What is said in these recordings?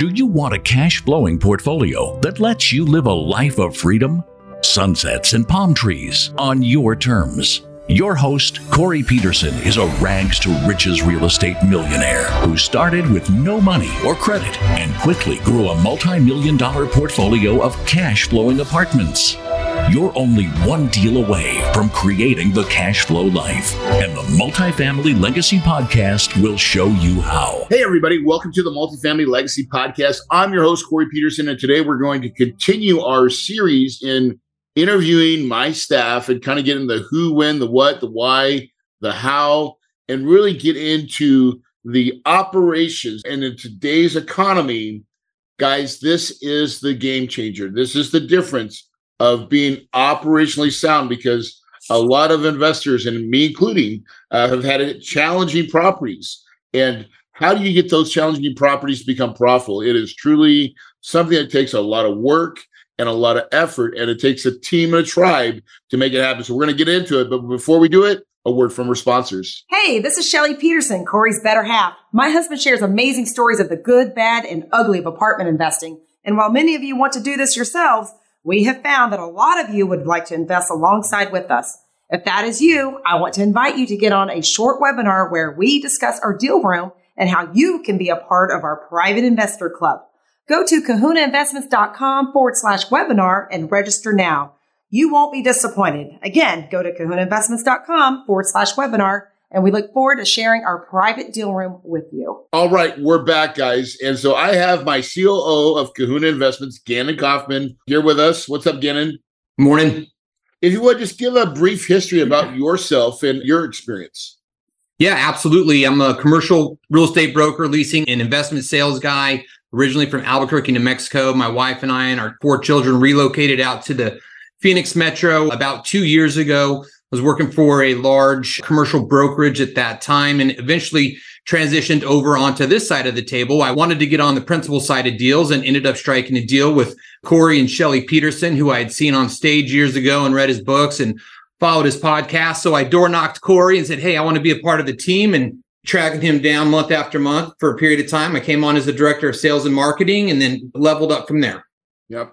Do you want a cash flowing portfolio that lets you live a life of freedom? Sunsets and palm trees on your terms. Your host, Corey Peterson, is a rags to riches real estate millionaire who started with no money or credit and quickly grew a multi million dollar portfolio of cash flowing apartments. You're only one deal away from creating the cash flow life, and the Multifamily Legacy Podcast will show you how. Hey, everybody, welcome to the Multifamily Legacy Podcast. I'm your host, Corey Peterson, and today we're going to continue our series in interviewing my staff and kind of getting the who, when, the what, the why, the how, and really get into the operations. And in today's economy, guys, this is the game changer. This is the difference of being operationally sound because a lot of investors, and me including, uh, have had challenging properties. And how do you get those challenging properties to become profitable? It is truly something that takes a lot of work and a lot of effort, and it takes a team and a tribe to make it happen. So we're going to get into it. But before we do it, a word from our sponsors. Hey, this is Shelly Peterson, Corey's better half. My husband shares amazing stories of the good, bad, and ugly of apartment investing. And while many of you want to do this yourselves, we have found that a lot of you would like to invest alongside with us. If that is you, I want to invite you to get on a short webinar where we discuss our deal room and how you can be a part of our private investor club. Go to kahunainvestments.com forward slash webinar and register now. You won't be disappointed. Again, go to kahunainvestments.com forward slash webinar and we look forward to sharing our private deal room with you. All right, we're back, guys. And so I have my COO of Kahuna Investments, Gannon Coffman, here with us. What's up, Gannon? Morning. If you would just give a brief history about yourself and your experience. Yeah, absolutely. I'm a commercial real estate broker, leasing and investment sales guy, originally from Albuquerque, New Mexico. My wife and I and our four children relocated out to the Phoenix Metro about two years ago was working for a large commercial brokerage at that time and eventually transitioned over onto this side of the table. I wanted to get on the principal side of deals and ended up striking a deal with Corey and Shelly Peterson, who I had seen on stage years ago and read his books and followed his podcast. So I door knocked Corey and said, Hey, I want to be a part of the team and tracking him down month after month for a period of time. I came on as the director of sales and marketing and then leveled up from there. Yep.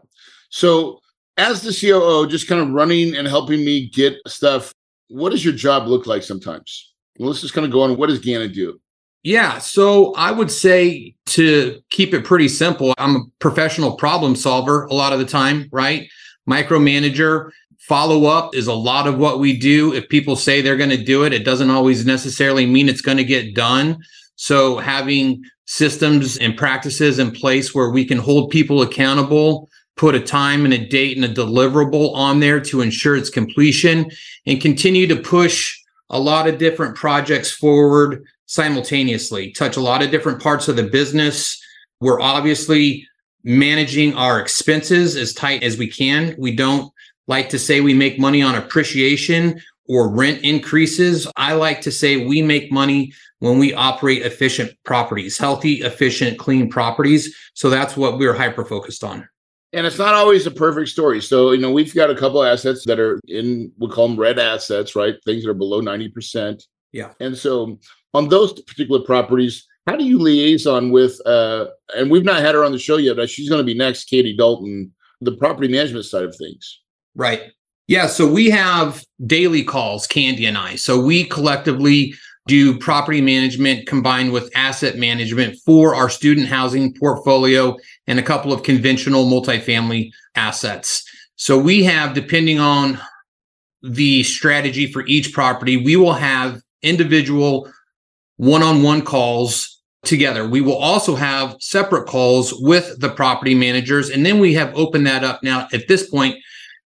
So as the COO, just kind of running and helping me get stuff, what does your job look like sometimes? Well, let's just kind of go on. What does Gannon do? Yeah, so I would say to keep it pretty simple, I'm a professional problem solver a lot of the time, right? Micromanager, follow up is a lot of what we do. If people say they're going to do it, it doesn't always necessarily mean it's going to get done. So having systems and practices in place where we can hold people accountable put a time and a date and a deliverable on there to ensure its completion and continue to push a lot of different projects forward simultaneously, touch a lot of different parts of the business. We're obviously managing our expenses as tight as we can. We don't like to say we make money on appreciation or rent increases. I like to say we make money when we operate efficient properties, healthy, efficient, clean properties. So that's what we're hyper focused on. And it's not always a perfect story. So, you know, we've got a couple of assets that are in, we call them red assets, right? Things that are below 90%. Yeah. And so on those particular properties, how do you liaison with, uh, and we've not had her on the show yet, but she's going to be next, Katie Dalton, the property management side of things. Right. Yeah. So we have daily calls, Candy and I. So we collectively do property management combined with asset management for our student housing portfolio and a couple of conventional multifamily assets. So we have, depending on the strategy for each property, we will have individual one on one calls together. We will also have separate calls with the property managers. And then we have opened that up now at this point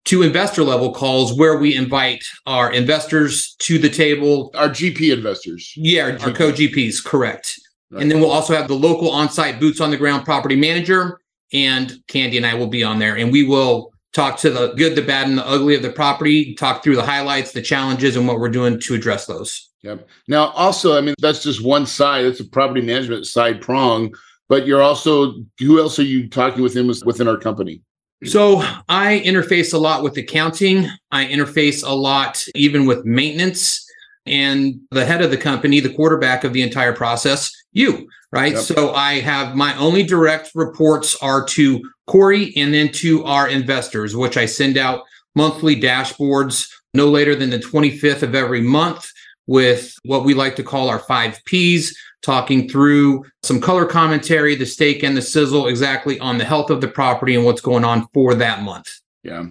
to investor level calls where we invite our investors to the table. Our GP investors. Yeah, our, our co GPs, correct. Right. And then we'll also have the local on site boots on the ground property manager, and Candy and I will be on there. And we will talk to the good, the bad, and the ugly of the property, talk through the highlights, the challenges, and what we're doing to address those. Yep. Now, also, I mean, that's just one side. It's a property management side prong. But you're also, who else are you talking with him within our company? So I interface a lot with accounting. I interface a lot even with maintenance. And the head of the company, the quarterback of the entire process, you, right? Yep. So I have my only direct reports are to Corey and then to our investors, which I send out monthly dashboards no later than the 25th of every month with what we like to call our five P's, talking through some color commentary, the steak and the sizzle exactly on the health of the property and what's going on for that month. Yeah.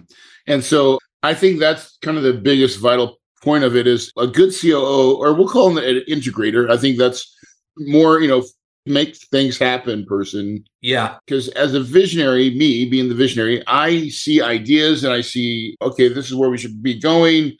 And so I think that's kind of the biggest vital point of it is a good COO, or we'll call them an integrator. I think that's more, you know, make things happen person. Yeah. Because as a visionary, me being the visionary, I see ideas and I see, okay, this is where we should be going.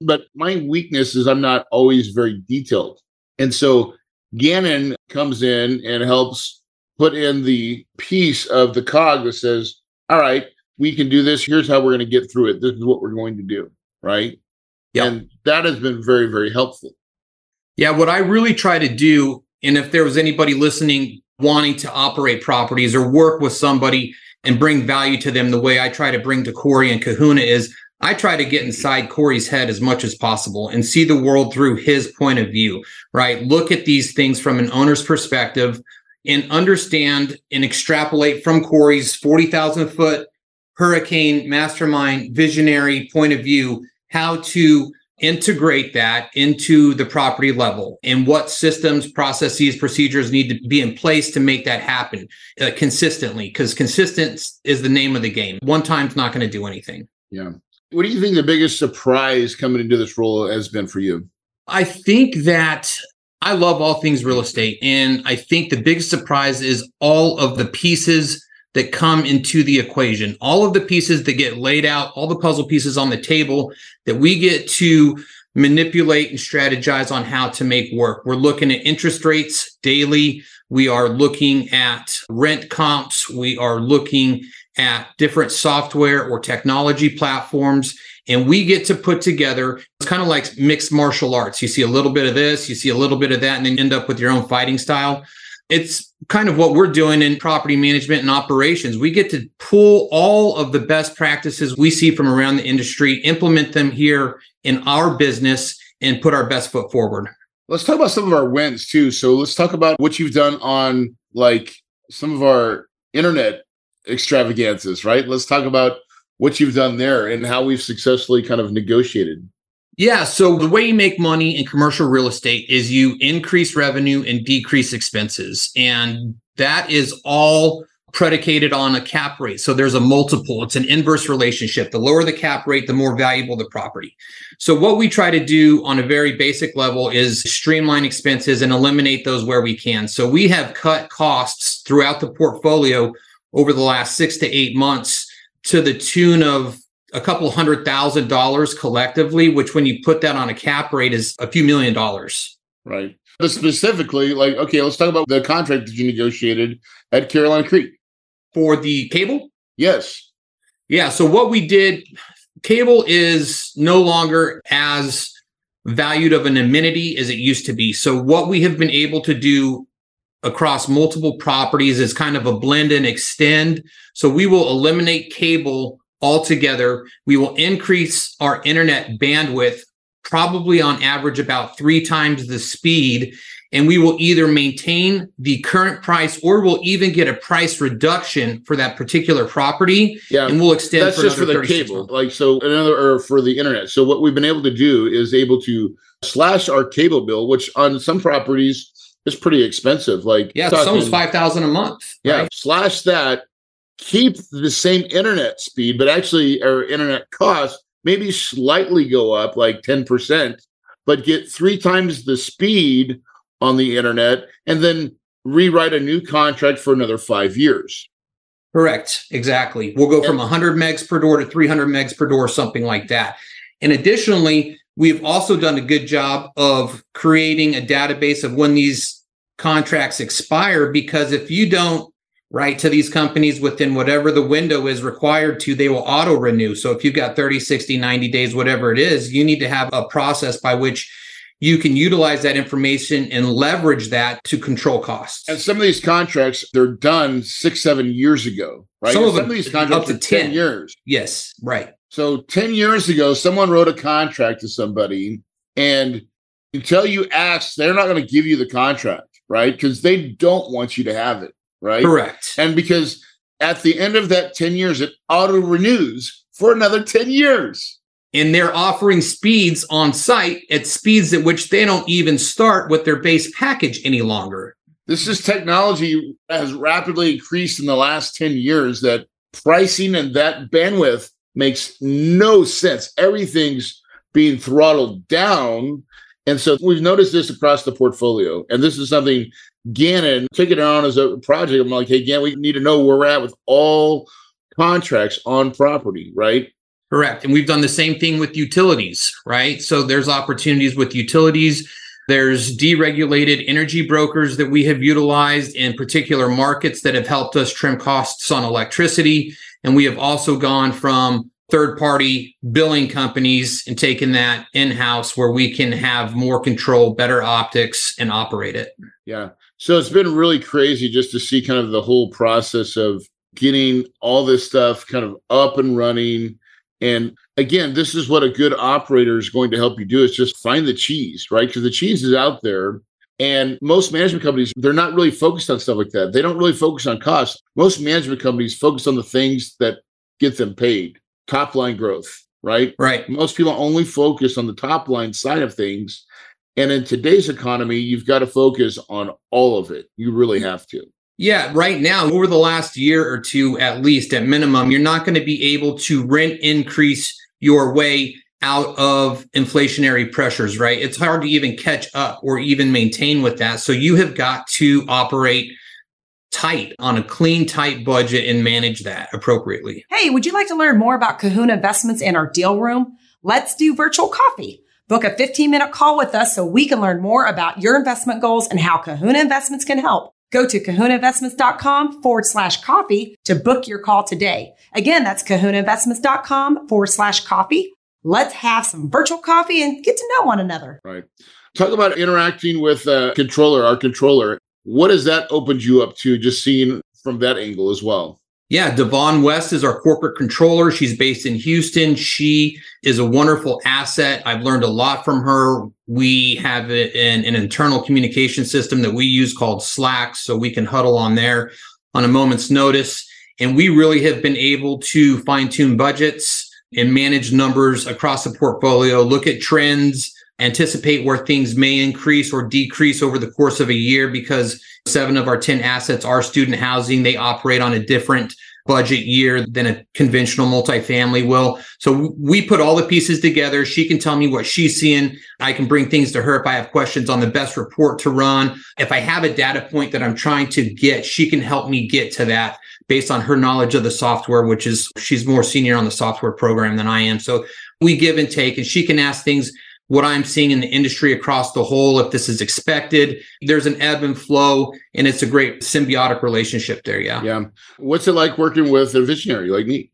But my weakness is I'm not always very detailed. And so Gannon comes in and helps put in the piece of the cog that says, all right, we can do this. Here's how we're going to get through it. This is what we're going to do. Right. Yep. And that has been very, very helpful. Yeah. What I really try to do, and if there was anybody listening wanting to operate properties or work with somebody and bring value to them, the way I try to bring to Corey and Kahuna is I try to get inside Corey's head as much as possible and see the world through his point of view, right? Look at these things from an owner's perspective and understand and extrapolate from Corey's 40,000 foot hurricane mastermind visionary point of view how to integrate that into the property level and what systems, processes, procedures need to be in place to make that happen uh, consistently because consistent is the name of the game. One time's not going to do anything. Yeah. What do you think the biggest surprise coming into this role has been for you? I think that I love all things real estate. And I think the biggest surprise is all of the pieces that come into the equation, all of the pieces that get laid out, all the puzzle pieces on the table that we get to manipulate and strategize on how to make work. We're looking at interest rates daily. We are looking at rent comps. We are looking at different software or technology platforms. And we get to put together, it's kind of like mixed martial arts. You see a little bit of this, you see a little bit of that, and then end up with your own fighting style. It's kind of what we're doing in property management and operations. We get to pull all of the best practices we see from around the industry, implement them here in our business, and put our best foot forward. Let's talk about some of our wins too. So let's talk about what you've done on like some of our internet extravagances, right? Let's talk about what you've done there and how we've successfully kind of negotiated. Yeah. So the way you make money in commercial real estate is you increase revenue and decrease expenses. And that is all predicated on a cap rate. So there's a multiple, it's an inverse relationship. The lower the cap rate, the more valuable the property. So what we try to do on a very basic level is streamline expenses and eliminate those where we can. So we have cut costs throughout the portfolio over the last six to eight months to the tune of a couple hundred thousand dollars collectively, which when you put that on a cap rate is a few million dollars. Right. But specifically, like, okay, let's talk about the contract that you negotiated at Carolina Creek. For the cable? Yes. Yeah. So what we did, cable is no longer as valued of an amenity as it used to be. So what we have been able to do across multiple properties is kind of a blend and extend. So we will eliminate cable altogether. We will increase our internet bandwidth probably on average about three times the speed. And we will either maintain the current price or we'll even get a price reduction for that particular property. Yeah. And we'll extend That's for just for the cable. Months. Like so another or for the internet. So what we've been able to do is able to slash our cable bill, which on some properties is pretty expensive. Like yeah, it's almost five thousand a month. Yeah. Right? Slash that keep the same internet speed, but actually our internet costs maybe slightly go up like 10%, but get three times the speed on the internet and then rewrite a new contract for another five years. Correct. Exactly. We'll go from 100 megs per door to 300 megs per door, something like that. And additionally, we've also done a good job of creating a database of when these contracts expire because if you don't right to these companies within whatever the window is required to they will auto renew. So if you've got 30 60 90 days whatever it is you need to have a process by which you can utilize that information and leverage that to control costs. And some of these contracts they're done six seven years ago right? Some, of, some of, these contracts up to 10. 10 years. Yes right. So 10 years ago someone wrote a contract to somebody and until you ask they're not going to give you the contract right? Because they don't want you to have it, right? Correct. And because at the end of that 10 years, it auto renews for another 10 years. And they're offering speeds on site at speeds at which they don't even start with their base package any longer. This is technology has rapidly increased in the last 10 years that pricing and that bandwidth makes no sense. Everything's being throttled down. And so we've noticed this across the portfolio. And this is something Gannon took it on as a project. I'm like, hey, Gannon, we need to know where we're at with all contracts on property, right? Correct. And we've done the same thing with utilities, right? So there's opportunities with utilities. There's deregulated energy brokers that we have utilized in particular markets that have helped us trim costs on electricity. And we have also gone from third party billing companies and taking that in house where we can have more control, better optics, and operate it. Yeah. So it's been really crazy just to see kind of the whole process of getting all this stuff kind of up and running. And again, this is what a good operator is going to help you do is just find the cheese, right? Because the cheese is out there. And most management companies, they're not really focused on stuff like that. They don't really focus on costs. Most management companies focus on the things that get them paid, top line growth, right? Right. Most people only focus on the top line side of things. And in today's economy, you've got to focus on all of it. You really have to. Yeah, right now, over the last year or two, at least at minimum, you're not going to be able to rent increase your way out of inflationary pressures, right? It's hard to even catch up or even maintain with that. So you have got to operate tight on a clean, tight budget and manage that appropriately. Hey, would you like to learn more about Kahuna Investments and our deal room? Let's do virtual coffee. Book a 15 minute call with us so we can learn more about your investment goals and how Kahuna Investments can help. Go to kahunainvestments.com forward slash coffee to book your call today. Again, that's kahunainvestments.com forward slash coffee. Let's have some virtual coffee and get to know one another. Right. Talk about interacting with a controller, our controller. What has that opened you up to just seeing from that angle as well? Yeah, Devon West is our corporate controller. She's based in Houston. She is a wonderful asset. I've learned a lot from her. We have an, an internal communication system that we use called Slack, so we can huddle on there on a moment's notice. And we really have been able to fine tune budgets and manage numbers across the portfolio, look at trends, anticipate where things may increase or decrease over the course of a year because seven of our 10 assets are student housing. They operate on a different budget year than a conventional multifamily will. So we put all the pieces together. She can tell me what she's seeing. I can bring things to her if I have questions on the best report to run. If I have a data point that I'm trying to get, she can help me get to that based on her knowledge of the software, which is she's more senior on the software program than I am. So we give and take and she can ask things what I'm seeing in the industry across the whole, if this is expected. There's an ebb and flow, and it's a great symbiotic relationship there. Yeah. Yeah. What's it like working with a visionary like me?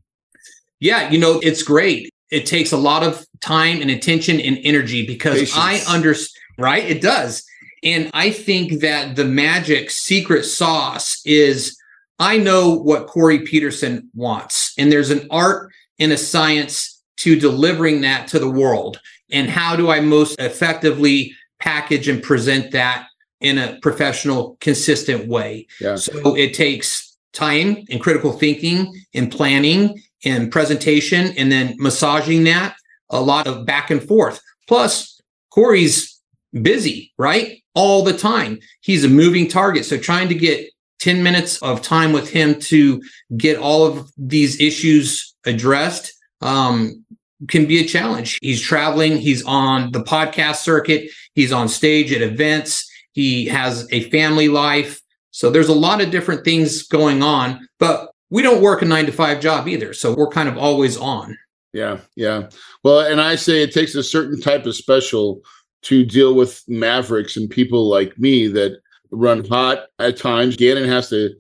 Yeah, you know, it's great. It takes a lot of time and attention and energy because Patience. I understand, right? It does. And I think that the magic secret sauce is I know what Corey Peterson wants, and there's an art and a science to delivering that to the world and how do I most effectively package and present that in a professional, consistent way. Yeah. So it takes time and critical thinking and planning and presentation and then massaging that a lot of back and forth. Plus, Corey's busy, right? All the time. He's a moving target. So trying to get 10 minutes of time with him to get all of these issues addressed um, can be a challenge. He's traveling, he's on the podcast circuit, he's on stage at events, he has a family life. So there's a lot of different things going on, but we don't work a nine to five job either. So we're kind of always on. Yeah. Yeah. Well, and I say it takes a certain type of special to deal with mavericks and people like me that run hot at times. Gannon has to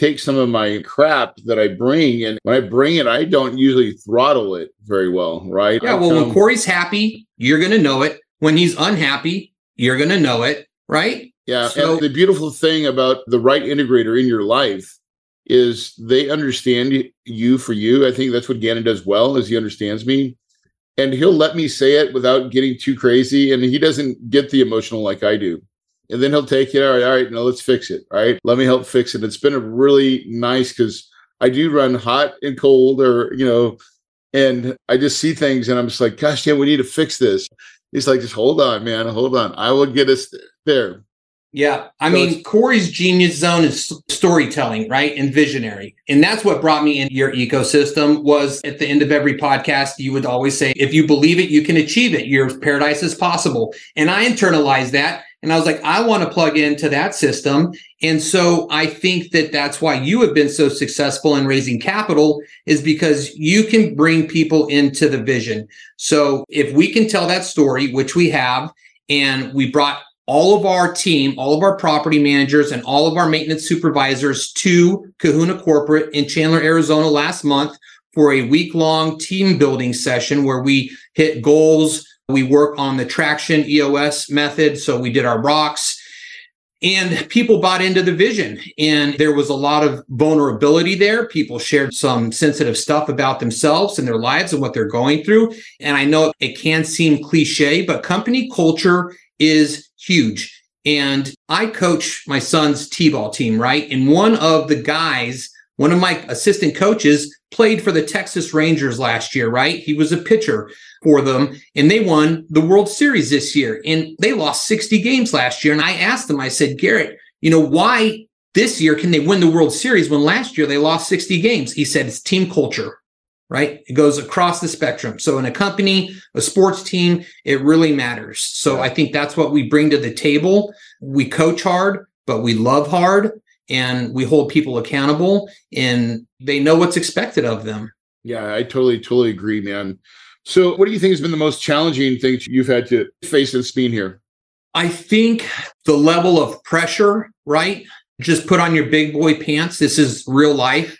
take some of my crap that I bring, and when I bring it, I don't usually throttle it very well, right? Yeah. well, when um, Corey's happy, you're going to know it. When he's unhappy, you're going to know it, right? Yeah. So, and the beautiful thing about the right integrator in your life is they understand you for you. I think that's what Gannon does well, is he understands me. And he'll let me say it without getting too crazy. And he doesn't get the emotional like I do. And then he'll take it. All right, all right, now let's fix it. All right, let me help fix it. It's been a really nice because I do run hot and cold, or you know, and I just see things and I'm just like, gosh, damn, we need to fix this. He's like, just hold on, man, hold on. I will get us there. Yeah. I so mean, Corey's genius zone is storytelling, right? And visionary. And that's what brought me into your ecosystem was at the end of every podcast, you would always say, if you believe it, you can achieve it. Your paradise is possible. And I internalized that. And I was like, I want to plug into that system. And so I think that that's why you have been so successful in raising capital is because you can bring people into the vision. So if we can tell that story, which we have, and we brought all of our team, all of our property managers, and all of our maintenance supervisors to Kahuna Corporate in Chandler, Arizona last month for a week long team building session where we hit goals. We work on the traction EOS method. So we did our rocks and people bought into the vision and there was a lot of vulnerability there. People shared some sensitive stuff about themselves and their lives and what they're going through. And I know it can seem cliche, but company culture is huge. And I coach my son's T-ball team, right? And one of the guys, one of my assistant coaches played for the Texas Rangers last year, right? He was a pitcher for them and they won the World Series this year and they lost 60 games last year. And I asked them, I said, Garrett, you know, why this year can they win the World Series when last year they lost 60 games? He said, it's team culture right? It goes across the spectrum. So in a company, a sports team, it really matters. So I think that's what we bring to the table. We coach hard, but we love hard and we hold people accountable and they know what's expected of them. Yeah, I totally, totally agree, man. So what do you think has been the most challenging thing you've had to face in Speen here? I think the level of pressure, right? Just put on your big boy pants. This is real life.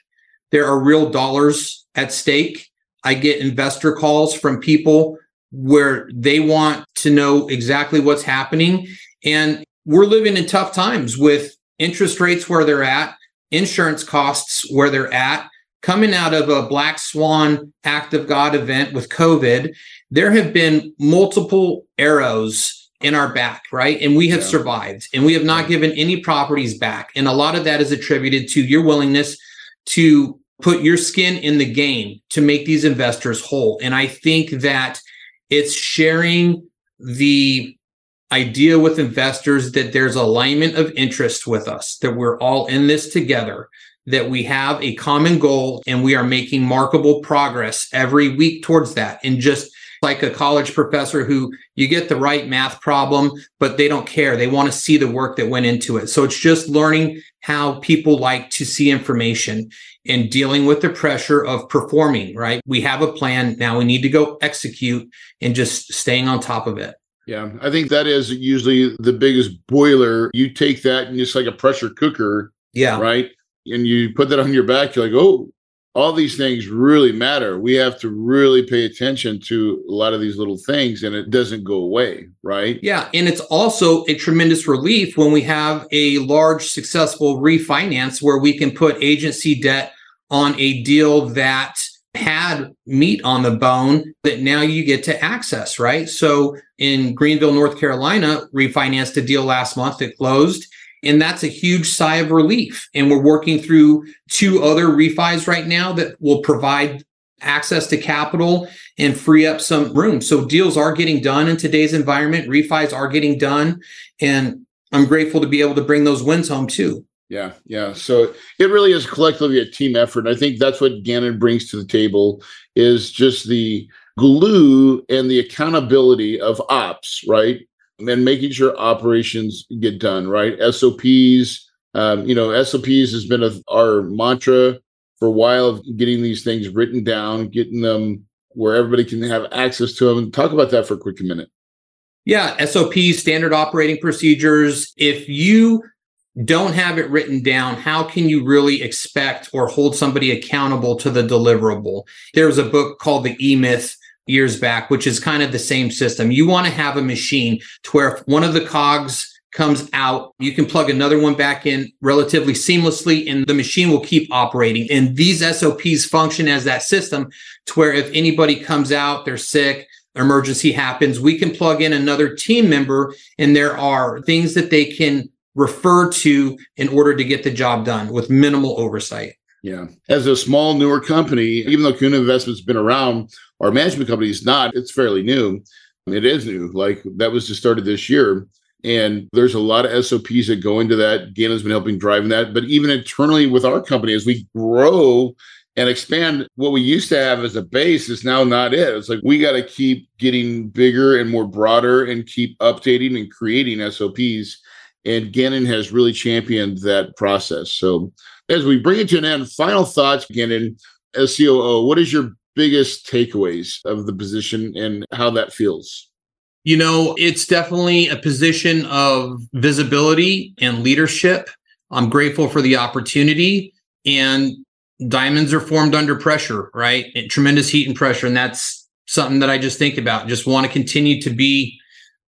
There are real dollars at stake. I get investor calls from people where they want to know exactly what's happening. And we're living in tough times with interest rates where they're at, insurance costs where they're at. Coming out of a black swan act of God event with COVID, there have been multiple arrows in our back, right? And we have yeah. survived and we have not given any properties back. And a lot of that is attributed to your willingness to put your skin in the game to make these investors whole. And I think that it's sharing the idea with investors that there's alignment of interest with us, that we're all in this together, that we have a common goal and we are making markable progress every week towards that. And just like a college professor who you get the right math problem, but they don't care. They want to see the work that went into it. So it's just learning how people like to see information and dealing with the pressure of performing, right? We have a plan. Now we need to go execute and just staying on top of it. Yeah, I think that is usually the biggest boiler. You take that and it's like a pressure cooker. Yeah. Right. And you put that on your back, you're like, oh, all these things really matter. We have to really pay attention to a lot of these little things and it doesn't go away, right? Yeah. And it's also a tremendous relief when we have a large successful refinance where we can put agency debt on a deal that had meat on the bone that now you get to access, right? So in Greenville, North Carolina, refinanced a deal last month that closed and that's a huge sigh of relief. And we're working through two other refis right now that will provide access to capital and free up some room. So deals are getting done in today's environment. Refis are getting done. And I'm grateful to be able to bring those wins home too. Yeah, yeah. So it really is collectively a team effort. And I think that's what Gannon brings to the table is just the glue and the accountability of ops, right? and making sure operations get done right. SOPs, um, you know, SOPs has been a, our mantra for a while. Of getting these things written down, getting them where everybody can have access to them. Talk about that for a quick minute. Yeah, SOPs, standard operating procedures. If you don't have it written down, how can you really expect or hold somebody accountable to the deliverable? There was a book called The E Myth years back, which is kind of the same system. You want to have a machine to where if one of the cogs comes out, you can plug another one back in relatively seamlessly and the machine will keep operating. And these SOPs function as that system to where if anybody comes out, they're sick, emergency happens, we can plug in another team member and there are things that they can refer to in order to get the job done with minimal oversight. Yeah. As a small, newer company, even though Kahuna Investment's been around, our management company is not. It's fairly new. It is new. Like that was just started this year. And there's a lot of SOPs that go into that. Gannon's been helping driving that. But even internally with our company, as we grow and expand, what we used to have as a base is now not it. It's like we got to keep getting bigger and more broader and keep updating and creating SOPs. And Gannon has really championed that process. So as we bring it to an end, final thoughts, Gannon, as COO, what is your biggest takeaways of the position and how that feels? You know, it's definitely a position of visibility and leadership. I'm grateful for the opportunity and diamonds are formed under pressure, right? And tremendous heat and pressure. And that's something that I just think about. Just want to continue to be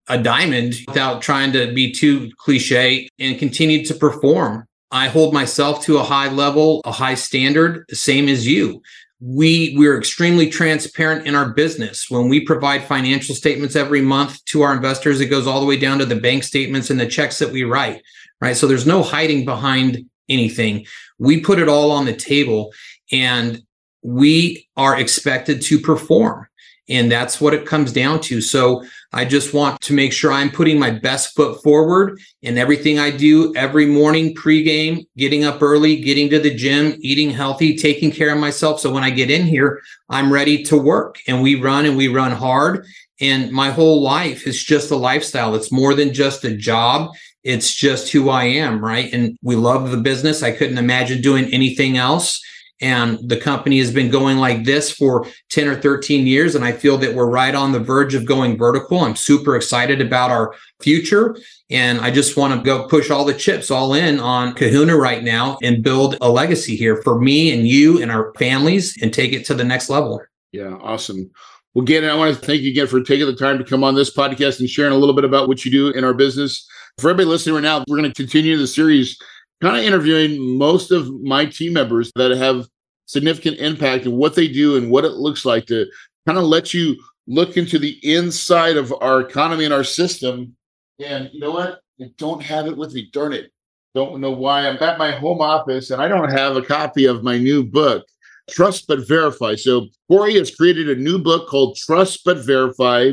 a diamond without trying to be too cliche and continue to perform. I hold myself to a high level, a high standard, same as you. We we're extremely transparent in our business. When we provide financial statements every month to our investors it goes all the way down to the bank statements and the checks that we write right? So there's no hiding behind anything. We put it all on the table and we are expected to perform. And that's what it comes down to. So I just want to make sure I'm putting my best foot forward in everything I do every morning, pregame, getting up early, getting to the gym, eating healthy, taking care of myself. So when I get in here, I'm ready to work and we run and we run hard. And my whole life is just a lifestyle. It's more than just a job. It's just who I am, right? And we love the business. I couldn't imagine doing anything else and the company has been going like this for 10 or 13 years and i feel that we're right on the verge of going vertical. I'm super excited about our future and i just want to go push all the chips all in on kahuna right now and build a legacy here for me and you and our families and take it to the next level. Yeah awesome. Well again i want to thank you again for taking the time to come on this podcast and sharing a little bit about what you do in our business. For everybody listening right now we're going to continue the series kind of interviewing most of my team members that have significant impact in what they do and what it looks like to kind of let you look into the inside of our economy and our system. And you know what? I don't have it with me. Darn it. Don't know why. I'm at my home office and I don't have a copy of my new book, Trust But Verify. So Corey has created a new book called Trust But Verify.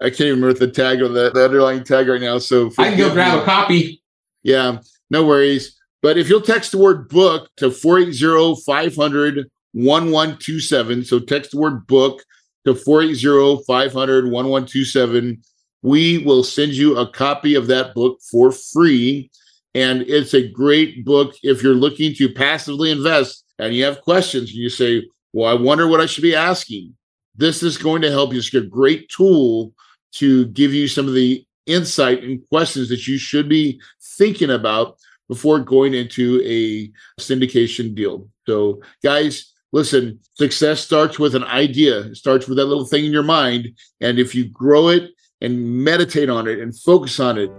I can't even remember the tag or the, the underlying tag right now. So I can go grab a copy. Yeah, no worries. But if you'll text the word book to 480 500 1127, so text the word book to 480 500 1127, we will send you a copy of that book for free. And it's a great book if you're looking to passively invest and you have questions and you say, Well, I wonder what I should be asking. This is going to help you. It's a great tool to give you some of the insight and questions that you should be thinking about before going into a syndication deal. So, guys, listen, success starts with an idea, it starts with that little thing in your mind. And if you grow it and meditate on it and focus on it,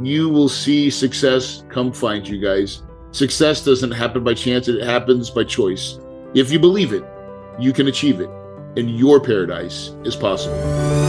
you will see success come find you guys. Success doesn't happen by chance, it happens by choice. If you believe it, you can achieve it, and your paradise is possible.